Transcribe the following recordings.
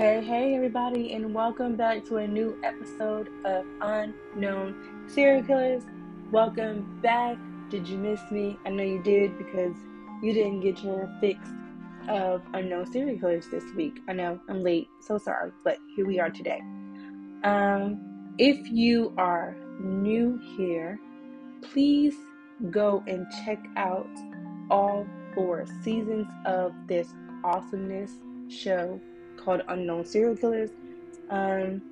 Hey, hey, everybody, and welcome back to a new episode of Unknown Serial Killers. Welcome back. Did you miss me? I know you did because you didn't get your fix of Unknown Serial Killers this week. I know I'm late, so sorry, but here we are today. Um, if you are new here, please go and check out all four seasons of this awesomeness show called Unknown Serial Killers. Um,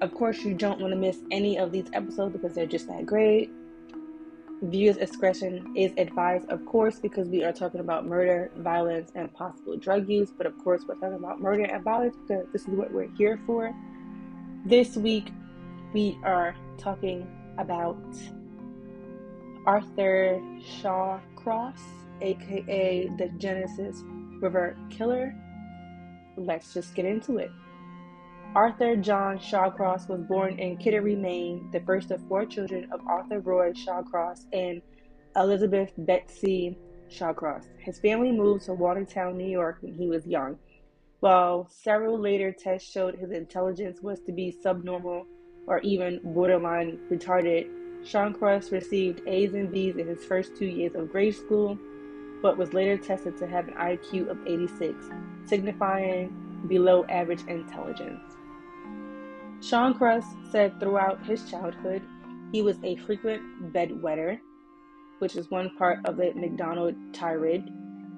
of course, you don't want to miss any of these episodes because they're just that great. Viewers' discretion is advised, of course, because we are talking about murder, violence, and possible drug use. But of course, we're talking about murder and violence because this is what we're here for. This week, we are talking about Arthur Shawcross, aka the Genesee River Killer let's just get into it. Arthur John Shawcross was born in Kittery, Maine, the first of four children of Arthur Roy Shawcross and Elizabeth Betsy Shawcross. His family moved to Watertown, New York when he was young. While several later tests showed his intelligence was to be subnormal or even borderline retarded, Shawcross received A's and B's in his first two years of grade school but was later tested to have an IQ of 86, signifying below average intelligence. Shawcross said throughout his childhood he was a frequent bedwetter, which is one part of the Macdonald triad.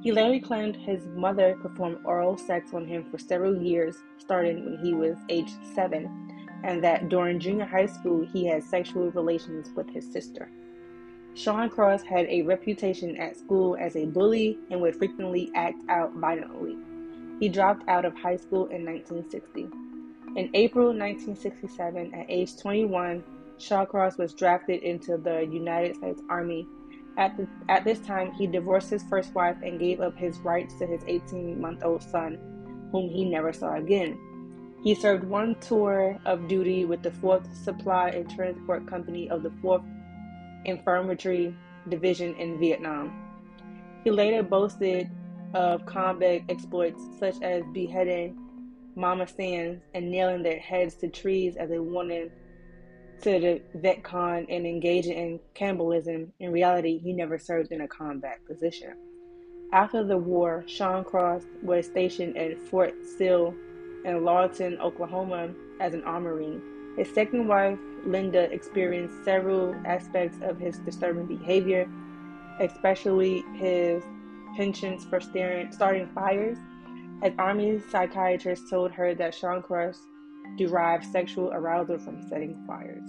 He later claimed his mother performed oral sex on him for several years, starting when he was age seven, and that during junior high school he had sexual relations with his sister. Shawcross had a reputation at school as a bully and would frequently act out violently. He dropped out of high school in 1960. In April 1967, at age 21, Shawcross was drafted into the United States Army. At, the, at this time, he divorced his first wife and gave up his rights to his 18 month old son, whom he never saw again. He served one tour of duty with the 4th Supply and Transport Company of the 4th Infantry Division in Vietnam. He later boasted of combat exploits such as beheading Mama Sands and nailing their heads to trees as a warning to the Viet Cong and engaging in cannibalism. In reality, he never served in a combat position. After the war, Sean Shawcross was stationed at Fort Sill in Lawton, Oklahoma as an armory. His second wife, Linda, experienced several aspects of his disturbing behavior, especially his penchant for staring, starting fires. As Army psychiatrist told her that Shawcross derived sexual arousal from setting fires.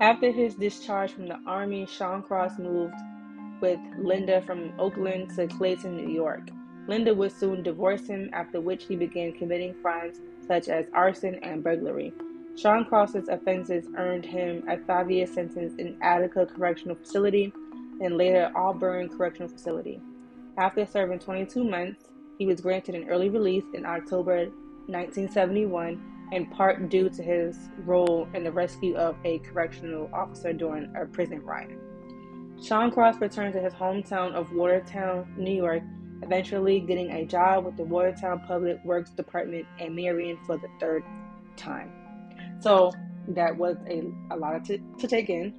After his discharge from the Army, Sean Shawcross moved with Linda from Oakland to Clayton, New York. Linda would soon divorce him, after which he began committing crimes such as arson and burglary. Sean Cross's offenses earned him a five year sentence in Attica Correctional Facility and later Auburn Correctional Facility. After serving 22 months, he was granted an early release in October 1971, in part due to his role in the rescue of a correctional officer during a prison riot. Sean Cross returned to his hometown of Watertown, New York, eventually getting a job with the Watertown Public Works Department and marrying for the third time. So that was a, a lot to, to take in.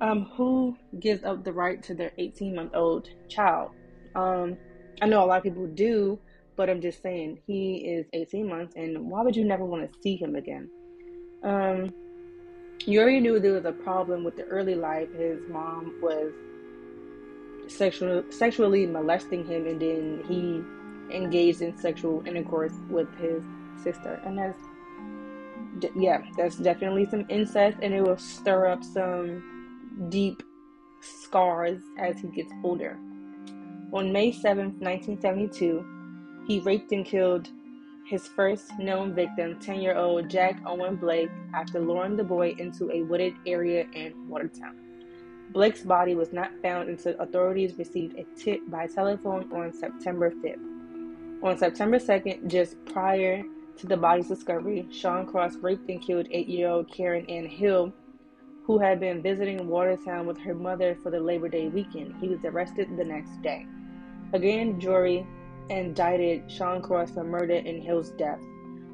Um, who gives up the right to their 18 month old child? Um, I know a lot of people do, but I'm just saying he is 18 months, and why would you never want to see him again? Um, you already knew there was a problem with the early life. His mom was sexual, sexually molesting him, and then he engaged in sexual intercourse with his sister, and that's yeah, that's definitely some incest, and it will stir up some deep scars as he gets older. On May 7th, 1972, he raped and killed his first known victim, 10 year old Jack Owen Blake, after luring the boy into a wooded area in Watertown. Blake's body was not found until authorities received a tip by telephone on September 5th. On September 2nd, just prior to the body's discovery, Sean Cross raped and killed eight year old Karen Ann Hill, who had been visiting Watertown with her mother for the Labor Day weekend. He was arrested the next day. A grand jury indicted Sean Cross for murder in Hill's death.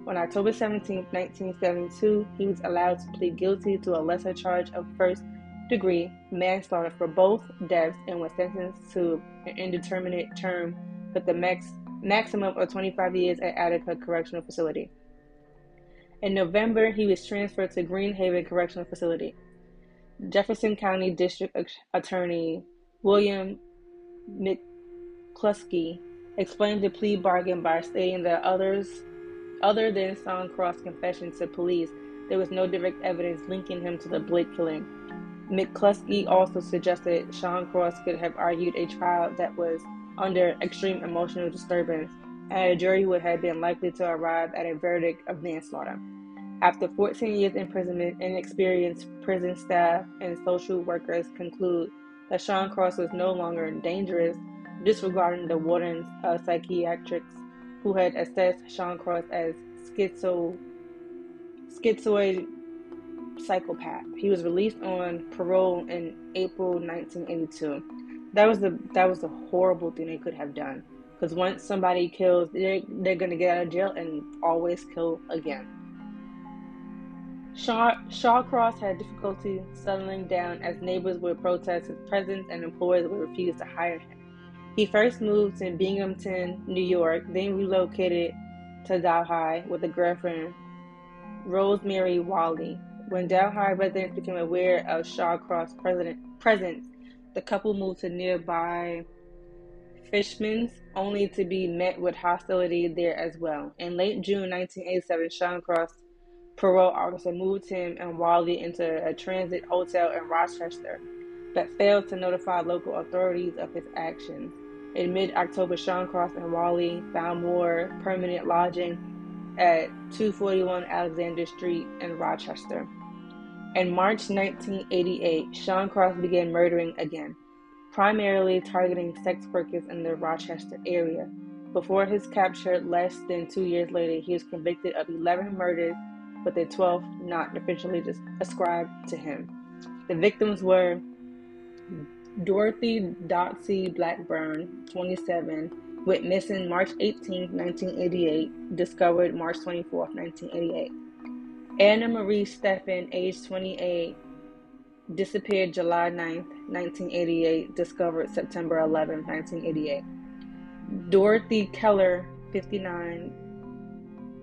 On October 17, 1972, he was allowed to plead guilty to a lesser charge of first degree manslaughter for both deaths and was sentenced to an indeterminate term with the max, maximum of 25 years at Attica Correctional Facility. In November, he was transferred to Green Haven Correctional Facility. Jefferson County District Attorney William McCluskey explained the plea bargain by stating that others, other than Sean Cross' confession to police, there was no direct evidence linking him to the Blake killing. McCluskey also suggested Sean Cross could have argued a trial that was under extreme emotional disturbance, and a jury would have been likely to arrive at a verdict of manslaughter. After 14 years imprisonment, inexperienced prison staff and social workers conclude that Sean Cross was no longer dangerous, disregarding the warden's uh, psychiatrists who had assessed Sean Cross as schizo, schizoid psychopath. He was released on parole in April 1982. That was the that was a horrible thing they could have done. Because once somebody kills, they're, they're gonna get out of jail and always kill again. Shaw, Shawcross had difficulty settling down as neighbors would protest his presence and employers would refuse to hire him. He first moved to Binghamton, New York, then relocated to Delhi with a girlfriend, Rose Marie Walley. When Delhi residents became aware of Shawcross' presence, the couple moved to nearby Fleischmanns, only to be met with hostility there as well. In late June 1987, Shawcross parole officer moved him and Walley into a transit hotel in Rochester, but failed to notify local authorities of his actions. In mid October, Sean Cross and Walley found more permanent lodging at 241 Alexander Street in Rochester. In March 1988, Sean Cross began murdering again, primarily targeting sex workers in the Rochester area. Before his capture less than two years later, he was convicted of 11 murders with the 12th not officially ascribed to him. The victims were Dorothy Dotsy Blackburn, 27, went missing March 18, 1988, discovered March 24, 1988. Anna Marie Steffen, age 28, disappeared July 9, 1988, discovered September 11, 1988. Dorothy Keller, 59,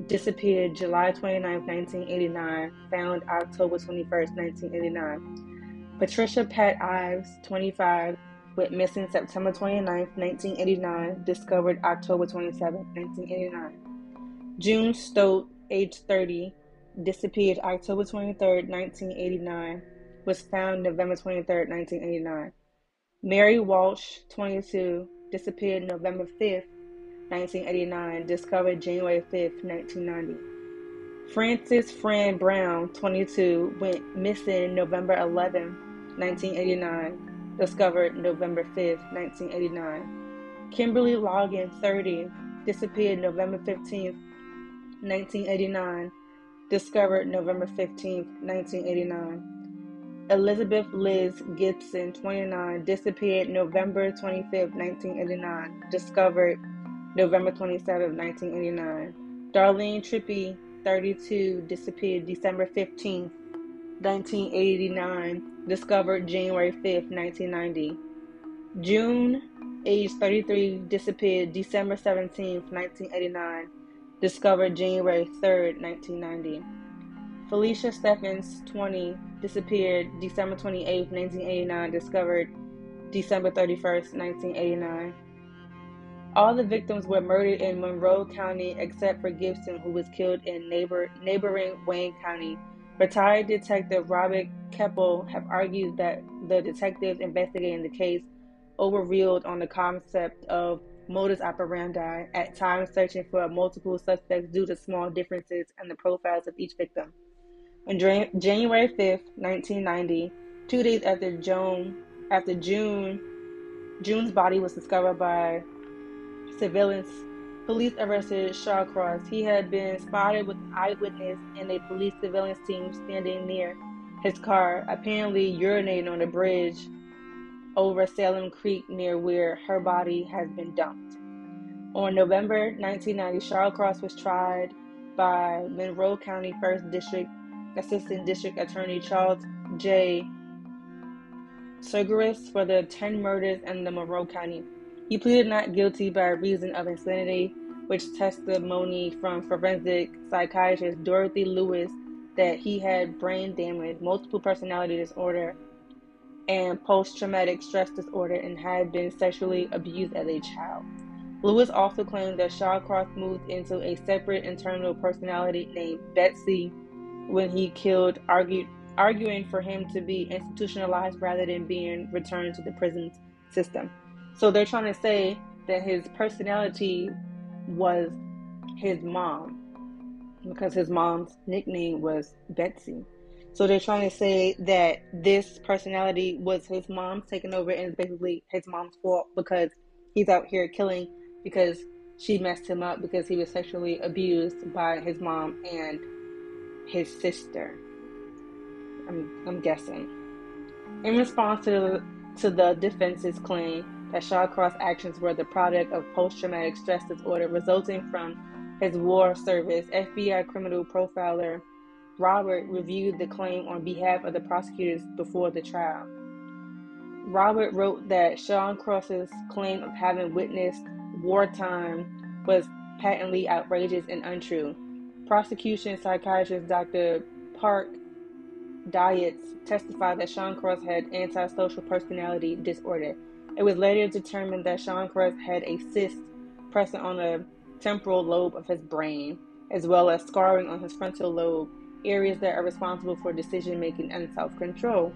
disappeared July 29, 1989, found October 21, 1989. Patricia Pat Ives, 25, went missing September 29, 1989, discovered October 27, 1989. June Stotts, age 30, disappeared October 23, 1989, was found November 23, 1989. Mary Walsh, 22, disappeared November 5, 1989, discovered January 5, 1990. Frances Fran Brown, 22, went missing November 11, 1989, discovered November 5, 1989. Kimberly Logan, 30, disappeared November 15, 1989, discovered November 15, 1989. Elizabeth Liz Gibson, 29, disappeared November 25, 1989, discovered November 27, 1989. Darlene Trippi, 32, disappeared December 15, 1989. Discovered January 5, 1990. June, age 33, disappeared December 17, 1989. Discovered January 3, 1990. Felicia Stephens, 20, disappeared December 28, 1989. Discovered December 31, 1989. All the victims were murdered in Monroe County except for Gibson, who was killed in neighbor, neighboring Wayne County. Retired Detective Robert Keppel have argued that the detectives investigating the case overreeled on the concept of modus operandi, at times searching for multiple suspects due to small differences in the profiles of each victim. On January 5, 1990, two days after Joan, after June, June's body was discovered by surveillance, police arrested Shawcross. He had been spotted with an eyewitness and a police surveillance team standing near his car, apparently urinating on a bridge over Salmon Creek near where her body has been dumped. On November 1990, Charles Cross was tried by Monroe County First District Assistant District Attorney Charles J. Segrest for the 10 murders in the Monroe County. He pleaded not guilty by reason of insanity, which testimony from forensic psychiatrist Dorothy Lewis that he had brain damage, multiple personality disorder, and post traumatic stress disorder and had been sexually abused as a child. Lewis also claimed that Shawcross moved into a separate internal personality named Betsy when he killed, argued, arguing for him to be institutionalized rather than being returned to the prison system. So they're trying to say that his personality was his mom because his mom's nickname was Betsy. So they're trying to say that this personality was his mom's taking over and it's basically his mom's fault because he's out here killing because she messed him up because he was sexually abused by his mom and his sister. I'm, I'm guessing. In response to the, to the defense's claim that Shawcross' actions were the product of post traumatic stress disorder resulting from his war service, FBI criminal profiler Robert reviewed the claim on behalf of the prosecutors before the trial. Robert wrote that Sean Cross's claim of having witnessed wartime was patently outrageous and untrue. Prosecution psychiatrist Dr. Park Dietz testified that Sean Cross had antisocial personality disorder. It was later determined that Sean Cross had a cyst present on the temporal lobe of his brain, as well as scarring on his frontal lobe, areas that are responsible for decision making and self control.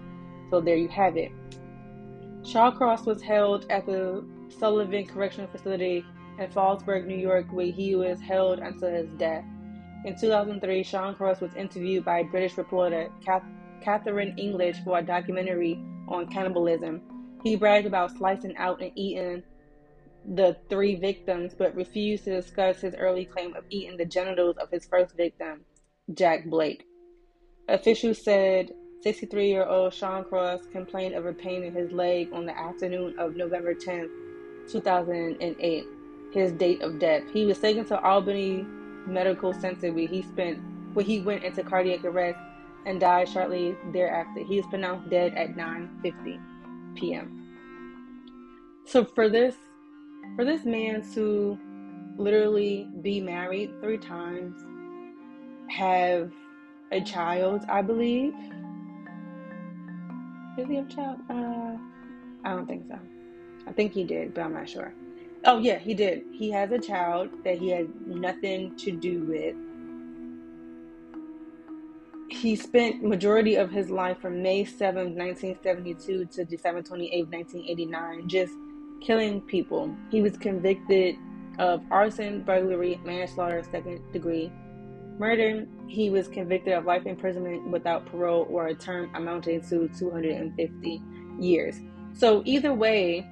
So there you have it. Shawcross was held at the Sullivan Correctional Facility in Fallsburg, New York, where he was held until his death. In 2003, Sean Shawcross was interviewed by British reporter Catherine English for a documentary on cannibalism. He bragged about slicing out and eating the three victims, but refused to discuss his early claim of eating the genitals of his first victim, Jack Blake. Officials said 63 year old Sean Cross complained of a pain in his leg on the afternoon of November 10, 2008, his date of death. He was taken to Albany Medical Center where he spent where he went into cardiac arrest and died shortly thereafter. He was pronounced dead at 9:50 p.m. So for this for this man to literally be married three times, have a child, I believe. Did he have a child? Uh, I don't think so. I think he did, but I'm not sure. Oh yeah, he did. He has a child that he had nothing to do with. He spent majority of his life from May 7, 1972 to December 28, 1989 just killing people. He was convicted of arson, burglary, manslaughter, second degree murder. He was convicted of life imprisonment without parole or a term amounting to 250 years. So, either way,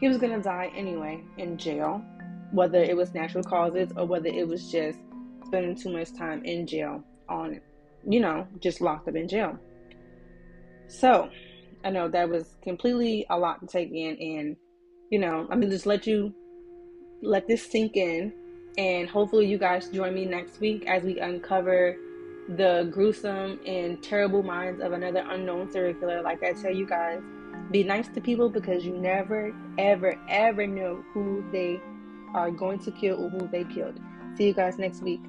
he was going to die anyway in jail, whether it was natural causes or whether it was just spending too much time in jail on, you know, just locked up in jail. So, I know that was completely a lot to take in, and you know, I'm gonna just let you let this sink in, and hopefully, you guys join me next week as we uncover the gruesome and terrible minds of another unknown serial killer. Like I tell you guys, be nice to people because you never, ever, ever know who they are going to kill or who they killed. See you guys next week.